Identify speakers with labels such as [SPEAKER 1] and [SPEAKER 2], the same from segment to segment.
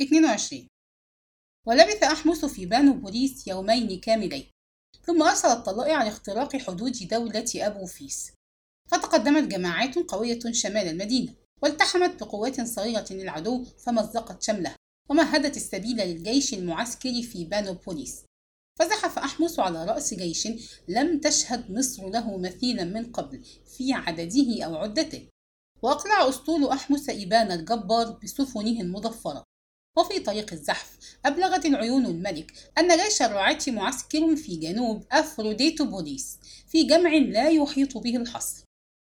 [SPEAKER 1] 22 ولبث أحمس في بانو بوليس يومين كاملين ثم أرسل الطلائع لاختراق حدود دولة أبو فيس. فتقدمت جماعات قوية شمال المدينة والتحمت بقوات صغيرة للعدو فمزقت شملها ومهدت السبيل للجيش المعسكر في بانو بوليس فزحف أحمس على رأس جيش لم تشهد مصر له مثيلا من قبل في عدده أو عدته. وأقلع أسطول أحمس إبانا الجبار بسفنه المظفرة وفي طريق الزحف أبلغت العيون الملك أن جيش الرعاة معسكر في جنوب أفروديتو بوليس في جمع لا يحيط به الحصر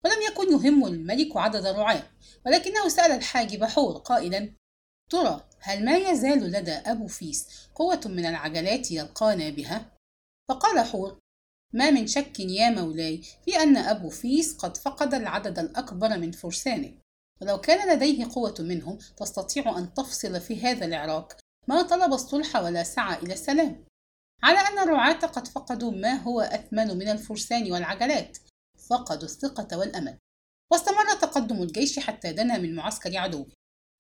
[SPEAKER 1] ولم يكن يهم الملك عدد الرعاة ولكنه سأل الحاجب حور قائلا ترى هل ما يزال لدى أبو فيس قوة من العجلات يلقانا بها؟ فقال حور ما من شك يا مولاي في أن أبو فيس قد فقد العدد الأكبر من فرسانه ولو كان لديه قوة منهم تستطيع أن تفصل في هذا العراق. ما طلب الصلح ولا سعى إلى السلام. على أن الرعاة قد فقدوا ما هو أثمن من الفرسان والعجلات فقدوا الثقة والأمل. واستمر تقدم الجيش حتى دنا من معسكر عدوه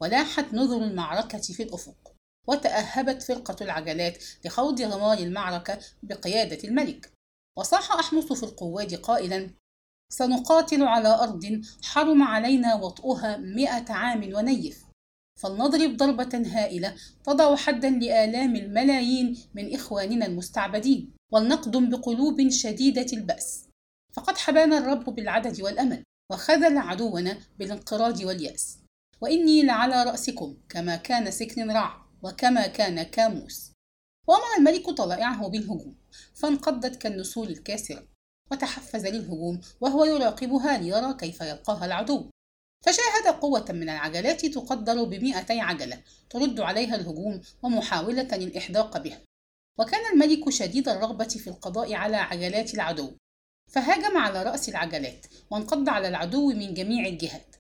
[SPEAKER 1] ولاحت نذر المعركة في الأفق. وتأهبت فرقة العجلات لخوض غمار المعركة بقيادة الملك. وصاح أحمس في القواد قائلا سنقاتل على أرض حرم علينا وطئها مئة عام ونيف. فلنضرب ضربة هائلة تضع حدا لآلام الملايين من إخواننا المستعبدين ولنقدم بقلوب شديدة البأس. فقد حبانا الرب بالعدد والأمل وخذل عدونا بالانقراض واليأس. وإني لعلى رأسكم كما كان سكن رع وكما كان كاموس. وأمر الملك طلائعه بالهجوم فانقضت كالنسول الكاسرة وتحفز للهجوم وهو يراقبها ليرى كيف يلقاها العدو. فشاهد قوة من العجلات تقدر بمئتي عجلة ترد عليها الهجوم ومحاولة الإحداق بها. وكان الملك شديد الرغبة في القضاء على عجلات العدو. فهاجم على رأس العجلات وانقض على العدو من جميع الجهات.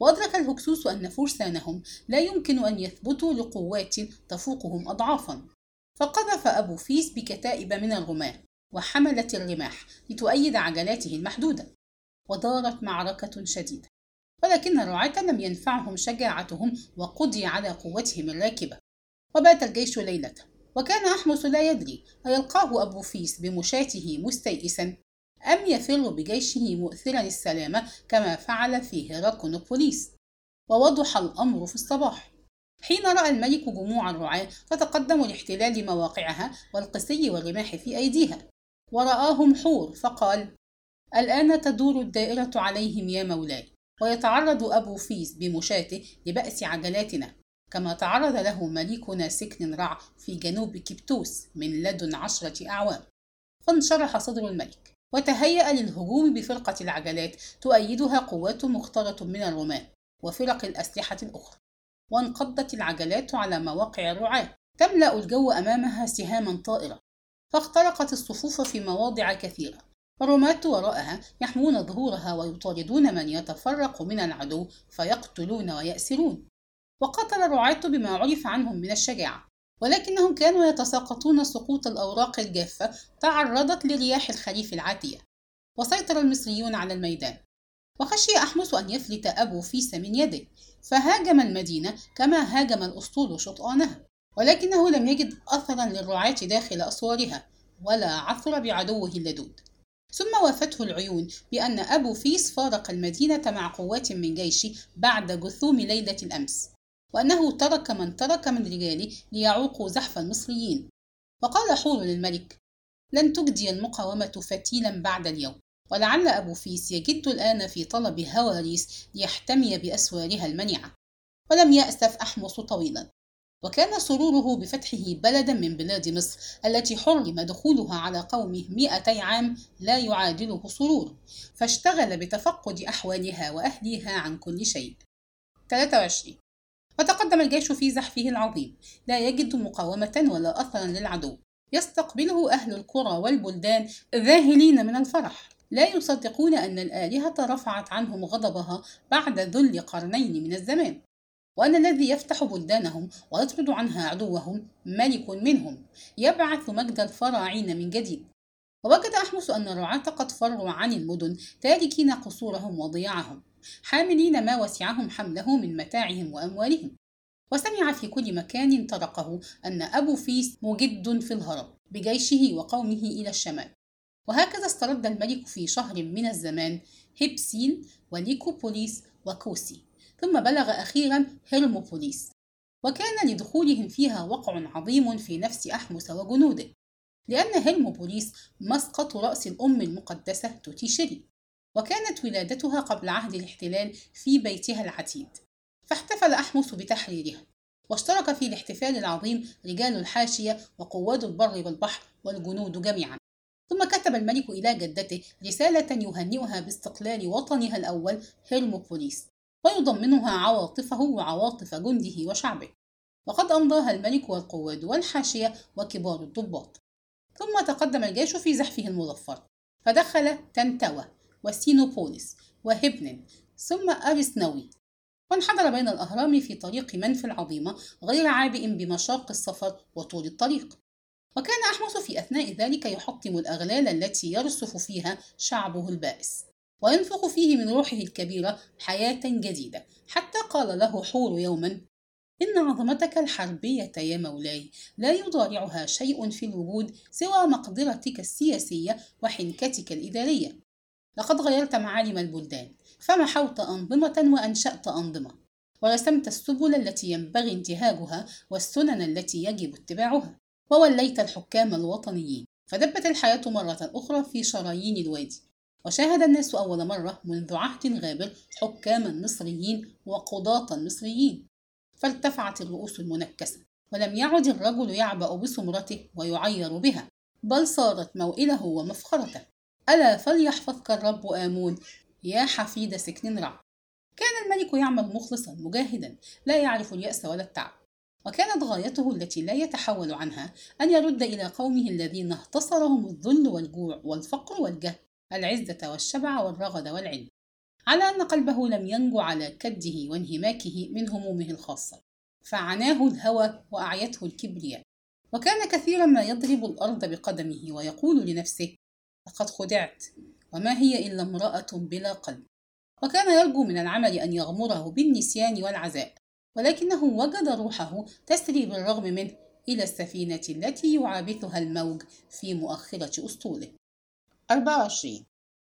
[SPEAKER 1] وأدرك الهكسوس أن فرسانهم لا يمكن أن يثبتوا لقوات تفوقهم أضعافا. فقذف أبو فيس بكتائب من الرماة وحملت الرماح لتؤيد عجلاته المحدودة ودارت معركة شديدة ولكن الرعاة لم ينفعهم شجاعتهم وقضي على قوتهم الراكبة وبات الجيش ليلة وكان أحمس لا يدري أيلقاه أبو فيس بمشاته مستيئسا أم يفر بجيشه مؤثرا السلامة كما فعل في هيراكونوبوليس ووضح الأمر في الصباح. حين رأى الملك جموع الرعاة فتقدموا لاحتلال مواقعها والقسي والرماح في أيديها ورآهم حور فقال الآن تدور الدائرة عليهم يا مولاي ويتعرض أبو فيس بمشاته لبأس عجلاتنا كما تعرض له مليكنا سكن رع في جنوب كبتوس من لدن عشرة أعوام. فانشرح صدر الملك وتهيأ للهجوم بفرقة العجلات تؤيدها قوات مختلطة من الرماة وفرق الأسلحة الأخرى وانقضت العجلات على مواقع الرعاة تملأ الجو أمامها سهاما طائرة فاخترقت الصفوف في مواضع كثيرة. والرماة وراءها يحمون ظهورها ويطاردون من يتفرق من العدو فيقتلون ويأسرون. وقتل الرعاة بما عرف عنهم من الشجاعة. ولكنهم كانوا يتساقطون سقوط الأوراق الجافة تعرضت لرياح الخريف العاتية. وسيطر المصريون على الميدان. وخشي أحمس أن يفلت أبو فيس من يده. فهاجم المدينة كما هاجم الأسطول شطآنها. ولكنه لم يجد أثرا للرعاة داخل أسوارها ولا عثر بعدوه اللدود. ثم وافته العيون بأن أبو فيس فارق المدينة مع قوات من جيشه بعد جثوم ليلة الأمس وأنه ترك من ترك من رجاله ليعوقوا زحف المصريين. وقال حور للملك لن تجدي المقاومة فتيلا بعد اليوم ولعل أبو فيس يجد الآن في طلب هواريس ليحتمي بأسوارها المنيعة ولم يأسف أحمص طويلا وكان سروره بفتحه بلدا من بلاد مصر التي حرم دخولها على قومه مئتي عام لا يعادله سرور فاشتغل بتفقد أحوالها وأهلها عن كل شيء. 23 وتقدم الجيش في زحفه العظيم. لا يجد مقاومة ولا أثرا للعدو. يستقبله أهل القرى والبلدان ذاهلين من الفرح. لا يصدقون أن الآلهة رفعت عنهم غضبها بعد ذل قرنين من الزمان. وأن الذي يفتح بلدانهم ويطرد عنها عدوهم ملك منهم يبعث مجد الفراعين من جديد. ووجد أحمس أن الرعاة قد فروا عن المدن تاركين قصورهم وضياعهم حاملين ما وسعهم حمله من متاعهم وأموالهم. وسمع في كل مكان طرقه أن أبو فيس مجد في الهرب بجيشه وقومه إلى الشمال. وهكذا استرد الملك في شهر من الزمان هبسيل وليكوبوليس وكوسي. ثم بلغ أخيرا هرموبوليس وكان لدخولهم فيها وقع عظيم في نفس أحمس وجنوده لأن هرموبوليس مسقط رأس الأم المقدسة توتيشري وكانت ولادتها قبل عهد الاحتلال في بيتها العتيد فاحتفل أحمس بتحريرها واشترك في الاحتفال العظيم رجال الحاشية وقواد البر والبحر والجنود جميعا. ثم كتب الملك إلى جدته رسالة يهنئها باستقلال وطنها الأول هيرموبوليس. ويضمنها عواطفه وعواطف جنده وشعبه. وقد أمضاها الملك والقواد والحاشية وكبار الضباط. ثم تقدم الجيش في زحفه المظفر. فدخل تنتوى وسينوبوليس وهبنن ثم أرسنوي. وانحدر بين الأهرام في طريق منف العظيمة غير عابئ بمشاق السفر وطول الطريق. وكان أحمس في أثناء ذلك يحطم الأغلال التي يرصف فيها شعبه البائس. وينفخ فيه من روحه الكبيرة حياة جديدة. حتى قال له حور يوما إن عظمتك الحربية يا مولاي لا يضارعها شيء في الوجود سوى مقدرتك السياسية وحنكتك الإدارية. لقد غيرت معالم البلدان فمحوت أنظمة وأنشأت أنظمة ورسمت السبل التي ينبغي انتهاجها والسنن التي يجب اتباعها ووليت الحكام الوطنيين. فدبت الحياة مرة أخرى في شرايين الوادي. وشاهد الناس أول مرة منذ عهد غابر حكاما مصريين وقضاة مصريين فارتفعت الرؤوس المنكسة ولم يعد الرجل يعبأ بسمرته ويعير بها بل صارت موئله ومفخرته. ألا فليحفظك الرب آمون يا حفيد سكن رع كان الملك يعمل مخلصا مجاهدا لا يعرف اليأس ولا التعب. وكانت غايته التي لا يتحول عنها أن يرد إلى قومه الذين اهتصرهم الذل والجوع والفقر والجهل. العزة والشبع والرغد والعلم على أن قلبه لم ينجو على كده وانهماكه من همومه الخاصة. فعناه الهوى وأعيته الكبرياء. وكان كثيرا ما يضرب الأرض بقدمه ويقول لنفسه لقد خدعت وما هي إلا امرأة بلا قلب. وكان يرجو من العمل أن يغمره بالنسيان والعزاء ولكنه وجد روحه تسري بالرغم منه إلى السفينة التي يعابثها الموج في مؤخرة أسطوله 24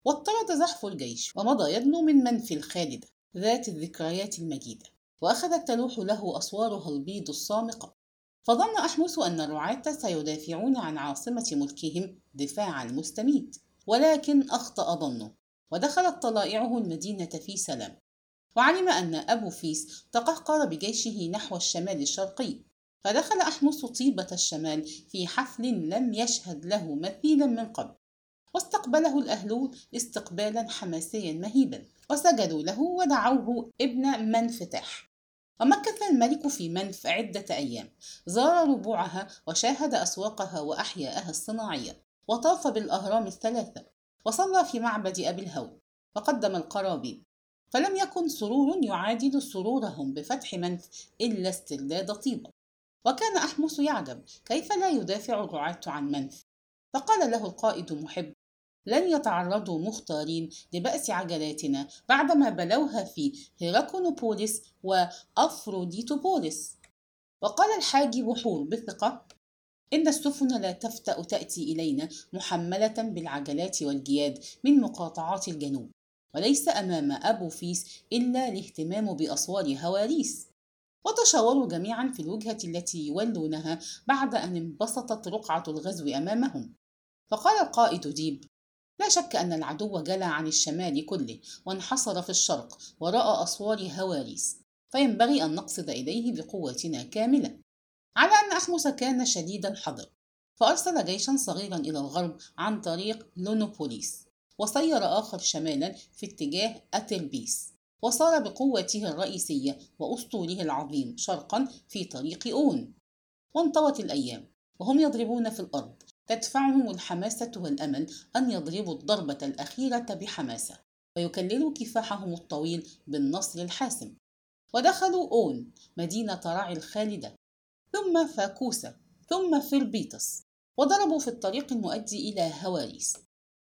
[SPEAKER 1] واضطرد زحف الجيش ومضى يدنو من منفي الخالدة ذات الذكريات المجيدة وأخذت تلوح له أسوارها البيض الصامقة. فظن أحمس أن الرعاة سيدافعون عن عاصمة ملكهم دفاع المستميت ولكن أخطأ ظنه ودخلت طلائعه المدينة في سلام. وعلم أن أبو فيس تقهقر بجيشه نحو الشمال الشرقي فدخل أحمس طيبة الشمال في حفل لم يشهد له مثيلا من قبل. واستقبله الأهلون استقبالا حماسيا مهيبا وسجدوا له ودعوه ابن منفتاح. ومكث الملك في منف عدة أيام زار ربوعها وشاهد أسواقها وأحياءها الصناعية وطاف بالأهرام الثلاثة وصلى في معبد أبي الهول وقدم القرابين. فلم يكن سرور يعادل سرورهم بفتح منف إلا استرداد طيبة. وكان أحمس يعجب كيف لا يدافع الرعاة عن منف؟ فقال له القائد محب لن يتعرضوا مختارين لبأس عجلاتنا بعدما بلوها في هيراكونوبوليس وأفروديتوبوليس. وقال الحاجب حور بثقة إن السفن لا تفتأ تأتي إلينا محملة بالعجلات والجياد من مقاطعات الجنوب وليس أمام أبو فيس إلا الاهتمام بأسوار هواريس. وتشاوروا جميعا في الوجهة التي يولونها بعد أن انبسطت رقعة الغزو أمامهم. فقال القائد ديب لا شك أن العدو جلى عن الشمال كله وانحصر في الشرق وراء أسوار هواريس فينبغي أن نقصد إليه بقوتنا كاملة. على أن أحمس كان شديد الحذر فأرسل جيشا صغيرا إلى الغرب عن طريق لونوبوليس وسير آخر شمالا في اتجاه أتلبيس وصار بقوته الرئيسية وأسطوله العظيم شرقا في طريق أون. وانطوت الأيام وهم يضربون في الأرض تدفعهم الحماسة والأمل أن يضربوا الضربة الأخيرة بحماسة ويكللوا كفاحهم الطويل بالنصر الحاسم. ودخلوا أون مدينة رع الخالدة. ثم فاكوسة ثم فيربيتس. وضربوا في الطريق المؤدي إلى هواريس.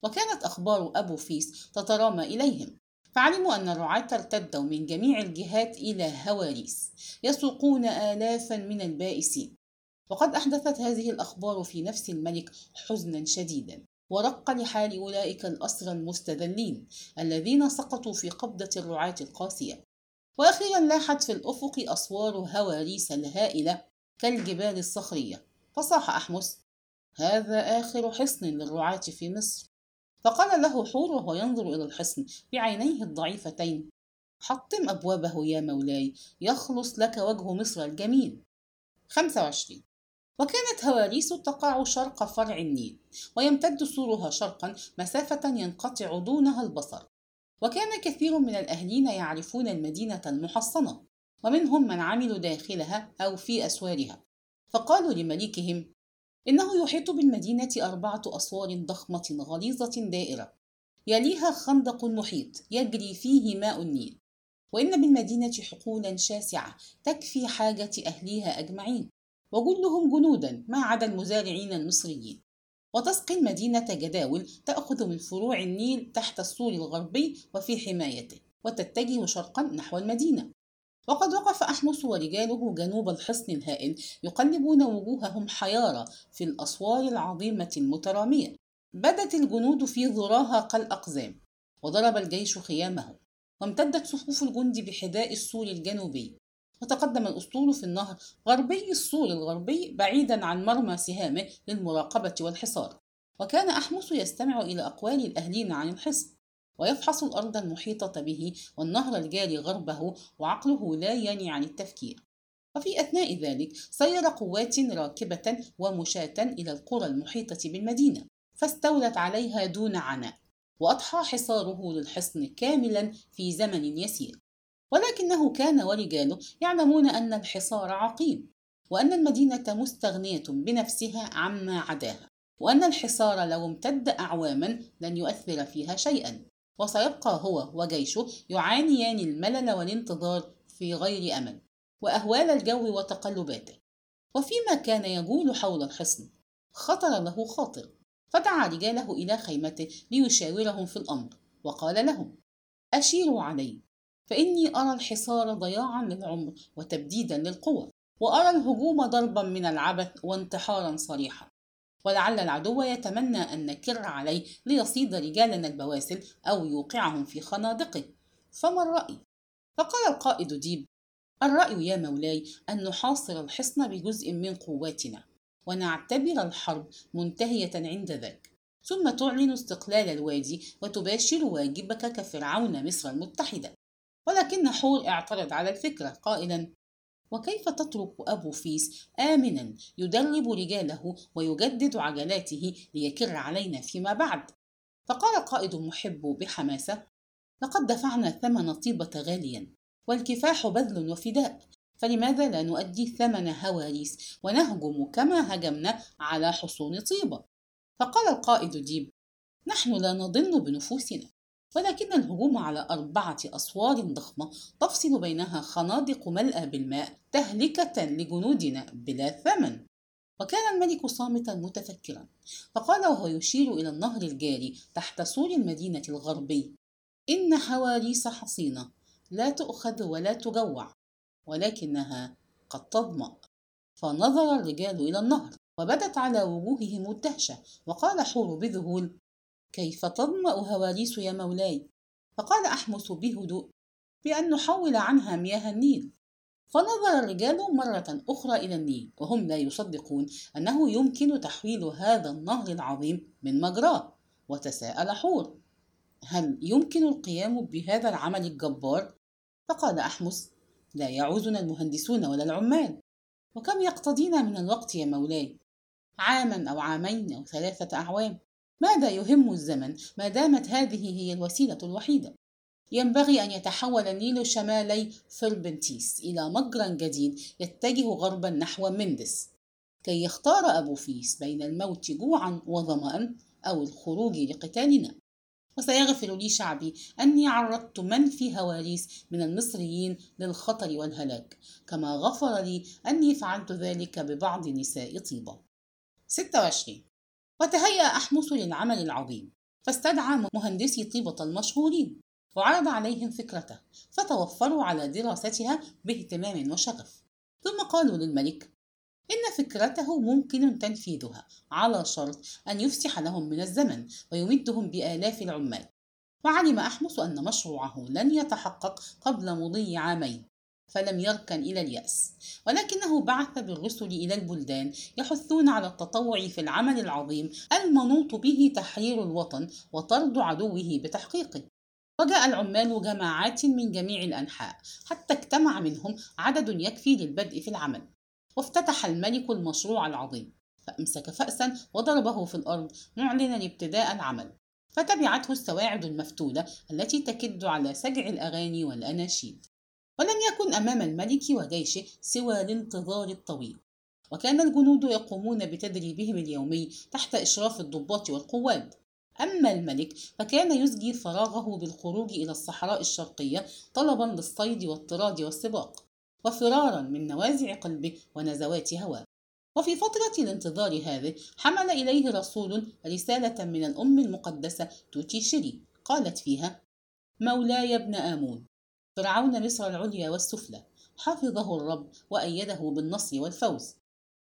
[SPEAKER 1] وكانت أخبار أبوفيس تترامى إليهم. فعلموا أن الرعاة ارتدوا من جميع الجهات إلى هواريس يسوقون آلافا من البائسين. وقد أحدثت هذه الأخبار في نفس الملك حزنا شديدا ورق لحال أولئك الأسرى المستذلين الذين سقطوا في قبضة الرعاة القاسية. وأخيرا لاحت في الأفق أسوار هواريس الهائلة كالجبال الصخرية. فصاح أحمس هذا آخر حصن للرعاة في مصر. فقال له حور وهو ينظر إلى الحصن بعينيه الضعيفتين حطم أبوابه يا مولاي يخلص لك وجه مصر الجميل. 25 وكانت هواريس تقع شرق فرع النيل ويمتد سورها شرقا مسافة ينقطع دونها البصر. وكان كثير من الأهلين يعرفون المدينة المحصنة ومنهم من عملوا داخلها أو في أسوارها. فقالوا لمليكهم إنه يحيط بالمدينة أربعة أسوار ضخمة غليظة دائرة يليها خندق محيط يجري فيه ماء النيل وإن بالمدينة حقولا شاسعة تكفي حاجة أهليها أجمعين. وجلهم جنودا ما عدا المزارعين المصريين. وتسقي المدينة جداول تأخذ من فروع النيل تحت السور الغربي وفي حمايته وتتجه شرقا نحو المدينة. وقد وقف أحمس ورجاله جنوب الحصن الهائل يقلبون وجوههم حيارى في الأسوار العظيمة المترامية. بدت الجنود في ذراها كالأقزام وضرب الجيش خيامه وامتدت صفوف الجند بحذاء السور الجنوبي. وتقدم الأسطول في النهر غربي السور الغربي بعيدا عن مرمى سهامه للمراقبة والحصار. وكان أحمس يستمع إلى أقوال الأهلين عن الحصن ويفحص الأرض المحيطة به والنهر الجاري غربه وعقله لا يني عن التفكير. وفي أثناء ذلك سير قوات راكبة ومشاة إلى القرى المحيطة بالمدينة فاستولت عليها دون عناء وأضحى حصاره للحصن كاملا في زمن يسير. ولكنه كان ورجاله يعلمون أن الحصار عقيم وأن المدينة مستغنية بنفسها عما عداها وأن الحصار لو امتد أعواما لن يؤثر فيها شيئا وسيبقى هو وجيشه يعانيان الملل والانتظار في غير أمل وأهوال الجو وتقلباته. وفيما كان يجول حول الحصن خطر له خاطر فدعا رجاله إلى خيمته ليشاورهم في الأمر وقال لهم أشيروا علي فإني أرى الحصار ضياعا للعمر وتبديدا للقوى وأرى الهجوم ضربا من العبث وانتحارا صريحا. ولعل العدو يتمنى أن نكر عليه ليصيد رجالنا البواسل أو يوقعهم في خنادقه. فما الرأي؟ فقال القائد ديب الرأي يا مولاي أن نحاصر الحصن بجزء من قواتنا ونعتبر الحرب منتهية عند ذاك. ثم تعلن استقلال الوادي وتباشر واجبك كفرعون مصر المتحدة. ولكن حور اعترض على الفكرة قائلا وكيف تترك أبوفيس آمنا يدرب رجاله ويجدد عجلاته ليكر علينا فيما بعد؟ فقال القائد المحب بحماسة لقد دفعنا ثمن طيبة غاليا والكفاح بذل وفداء فلماذا لا نؤدي ثمن هواريس ونهجم كما هجمنا على حصون طيبة؟ فقال القائد ديب نحن لا نضن بنفوسنا. ولكن الهجوم على أربعة أسوار ضخمة تفصل بينها خنادق ملأى بالماء تهلكة لجنودنا بلا ثمن. وكان الملك صامتا متفكرا فقال وهو يشير إلى النهر الجاري تحت سور المدينة الغربي إن حواريس حصينة لا تؤخذ ولا تجوع ولكنها قد تظمأ فنظر الرجال إلى النهر وبدت على وجوههم الدهشة وقال حور بذهول كيف تظمأ هواريس يا مولاي؟ فقال أحمس بهدوء بأن نحول عنها مياه النيل. فنظر الرجال مرة أخرى إلى النيل وهم لا يصدقون أنه يمكن تحويل هذا النهر العظيم من مجراه وتساءل حور. هل يمكن القيام بهذا العمل الجبار؟ فقال أحمس لا يعوزنا المهندسون ولا العمال. وكم يقتضينا من الوقت يا مولاي؟ عاما أو عامين أو ثلاثة أعوام. ماذا يهم الزمن؟ ما دامت هذه هي الوسيلة الوحيدة؟ ينبغي أن يتحول النيل شمالي فربنتيس إلى مجرى جديد يتجه غربا نحو مندس كي يختار أبو فيس بين الموت جوعا وظمأ أو الخروج لقتالنا. وسيغفر لي شعبي أني عرضت من في هواريس من المصريين للخطر والهلاك كما غفر لي أني فعلت ذلك ببعض نساء طيبة. 26 وتهيأ أحمس للعمل العظيم فاستدعى مهندسي طيبة المشهورين وعرض عليهم فكرته فتوفروا على دراستها باهتمام وشغف. ثم قالوا للملك إن فكرته ممكن تنفيذها على شرط أن يفسح لهم من الزمن ويمدهم بآلاف العمال. وعلم أحمس أن مشروعه لن يتحقق قبل مضي عامين. فلم يركن إلى اليأس. ولكنه بعث بالرسل إلى البلدان يحثون على التطوع في العمل العظيم المنوط به تحرير الوطن وطرد عدوه بتحقيقه. وجاء العمال جماعات من جميع الأنحاء حتى اجتمع منهم عدد يكفي للبدء في العمل. وافتتح الملك المشروع العظيم. فأمسك فأسا وضربه في الأرض معلنا ابتداء العمل. فتبعته السواعد المفتولة التي تكد على سجع الأغاني والأناشيد. ولم يكن أمام الملك وجيشه سوى الانتظار الطويل. وكان الجنود يقومون بتدريبهم اليومي تحت إشراف الضباط والقواد. أما الملك فكان يسجي فراغه بالخروج إلى الصحراء الشرقية طلبا للصيد والطراد والسباق وفرارا من نوازع قلبه ونزوات هواه. وفي فترة الانتظار هذه حمل إليه رسول رسالة من الأم المقدسة توتي شري قالت فيها مولاي ابن آمون فرعون مصر العليا والسفلى حفظه الرب وأيده بالنصر والفوز.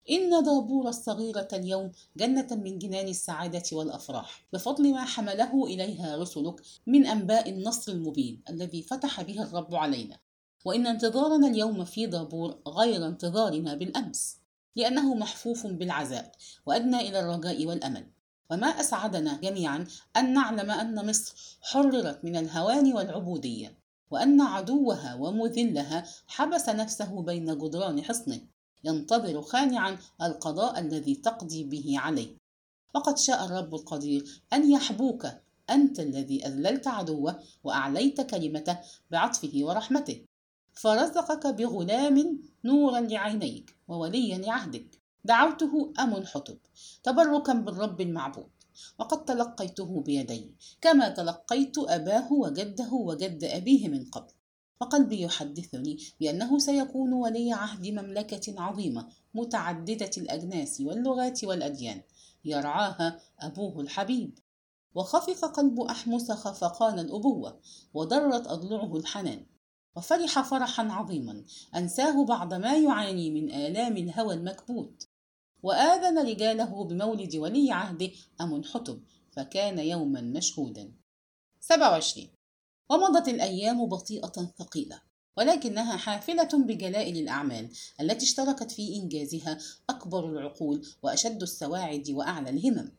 [SPEAKER 1] إن دابور الصغيرة اليوم جنة من جنان السعادة والأفراح. بفضل ما حمله إليها رسلك من أنباء النصر المبين الذي فتح به الرب علينا. وإن انتظارنا اليوم في دابور غير انتظارنا بالأمس لأنه محفوف بالعزاء وأدنى إلى الرجاء والأمل. وما أسعدنا جميعا أن نعلم أن مصر حررت من الهوان والعبودية. وأن عدوها ومذلها حبس نفسه بين جدران حصنه ينتظر خانعا القضاء الذي تقضي به عليه. وقد شاء الرب القدير أن يحبوك أنت الذي أذللت عدوه وأعليت كلمته بعطفه ورحمته. فرزقك بغلام نورا لعينيك ووليا لعهدك. دعوته أمن حطب. تبركا بالرب المعبود. وقد تلقيته بيدي كما تلقيت أباه وجده وجد أبيه من قبل. وقلبي يحدثني بأنه سيكون ولي عهد مملكة عظيمة متعددة الأجناس واللغات والأديان. يرعاها أبوه الحبيب. وخفق قلب أحمس خفقان الأبوة وضرت أضلعه الحنان. وفرح فرحا عظيما أنساه بعد ما يعاني من آلام الهوى المكبوت. وآذن رجاله بمولد ولي عهده أمن حتب فكان يوما مشهودا. 27 ومضت الأيام بطيئة ثقيلة ولكنها حافلة بجلائل الأعمال التي اشتركت في إنجازها أكبر العقول وأشد السواعد وأعلى الهمم.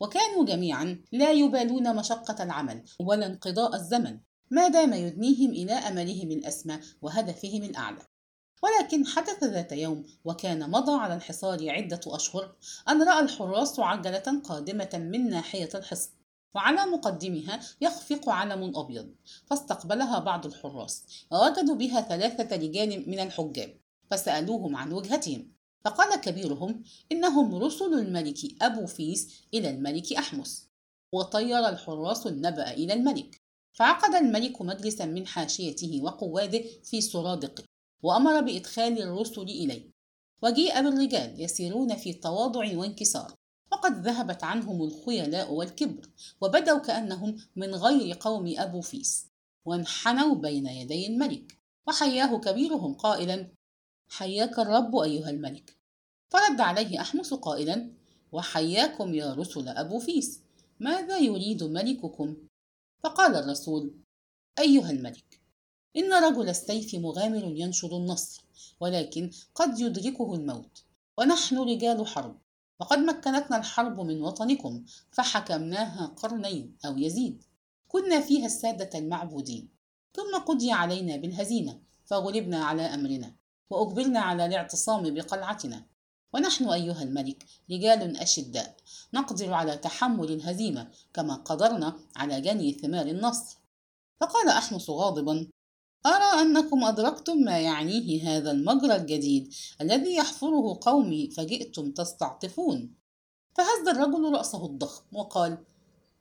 [SPEAKER 1] وكانوا جميعا لا يبالون مشقة العمل ولا انقضاء الزمن ما دام يدنيهم إلى أملهم الأسمى وهدفهم الأعلى. ولكن حدث ذات يوم وكان مضى على الحصار عدة أشهر أن رأى الحراس عجلة قادمة من ناحية الحصن وعلى مقدمها يخفق علم أبيض فاستقبلها بعض الحراس ووجدوا بها ثلاثة رجال من الحجاب فسألوهم عن وجهتهم فقال كبيرهم إنهم رسل الملك أبو فيس إلى الملك أحمس وطير الحراس النبأ إلى الملك فعقد الملك مجلسا من حاشيته وقواده في سرادقه. وأمر بإدخال الرسل إليه. وجيء بالرجال يسيرون في تواضع وانكسار. وقد ذهبت عنهم الخيلاء والكبر وبدوا كأنهم من غير قوم أبو فيس. وانحنوا بين يدي الملك. وحياه كبيرهم قائلا حياك الرب أيها الملك. فرد عليه أحمس قائلا وحياكم يا رسل أبو فيس. ماذا يريد ملككم؟ فقال الرسول أيها الملك إن رجل السيف مغامر ينشد النصر ولكن قد يدركه الموت ونحن رجال حرب. وقد مكنتنا الحرب من وطنكم فحكمناها قرنين أو يزيد. كنا فيها السادة المعبودين. ثم قضي علينا بالهزيمة فغلبنا على أمرنا وأجبرنا على الاعتصام بقلعتنا. ونحن أيها الملك رجال أشداء نقدر على تحمل الهزيمة كما قدرنا على جني ثمار النصر. فقال أحمس غاضبا أرى أنكم أدركتم ما يعنيه هذا المجرى الجديد الذي يحفره قومي فجئتم تستعطفون. فهز الرجل رأسه الضخم وقال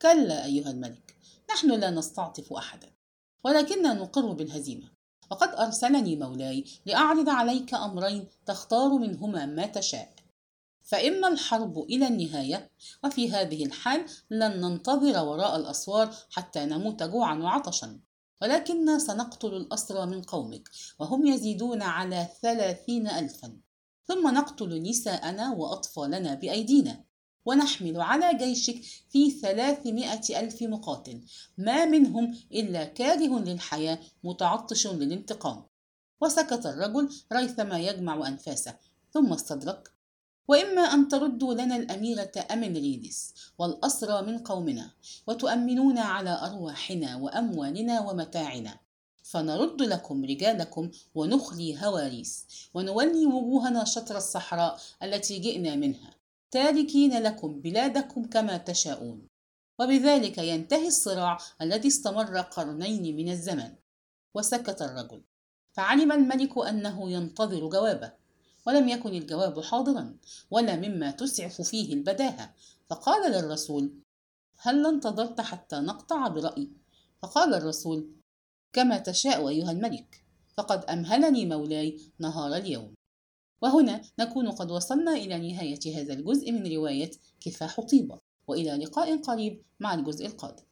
[SPEAKER 1] كلا أيها الملك نحن لا نستعطف أحدا ولكننا نقر بالهزيمة. وقد أرسلني مولاي لأعرض عليك أمرين تختار منهما ما تشاء. فإما الحرب إلى النهاية وفي هذه الحال لن ننتظر وراء الأسوار حتى نموت جوعا وعطشا. ولكننا سنقتل الأسرى من قومك وهم يزيدون على ثلاثين ألفا. ثم نقتل نساءنا وأطفالنا بأيدينا. ونحمل على جيشك في ثلاثمائة ألف مقاتل. ما منهم إلا كاره للحياة متعطش للانتقام. وسكت الرجل ريثما يجمع أنفاسه. ثم استدرك وإما أن تردوا لنا الأميرة أمنريدس والأسرى من قومنا وتؤمنون على أرواحنا وأموالنا ومتاعنا. فنرد لكم رجالكم ونخلي هواريس ونولي وجوهنا شطر الصحراء التي جئنا منها تاركين لكم بلادكم كما تشاءون. وبذلك ينتهي الصراع الذي استمر قرنين من الزمن. وسكت الرجل. فعلم الملك أنه ينتظر جوابه. ولم يكن الجواب حاضرا ولا مما تسعف فيه البداهة. فقال للرسول هل انتظرت حتى نقطع برأي فقال الرسول كما تشاء أيها الملك فقد أمهلني مولاي نهار اليوم. وهنا نكون قد وصلنا إلى نهاية هذا الجزء من رواية كفاح طيبة. وإلى لقاء قريب مع الجزء القادم.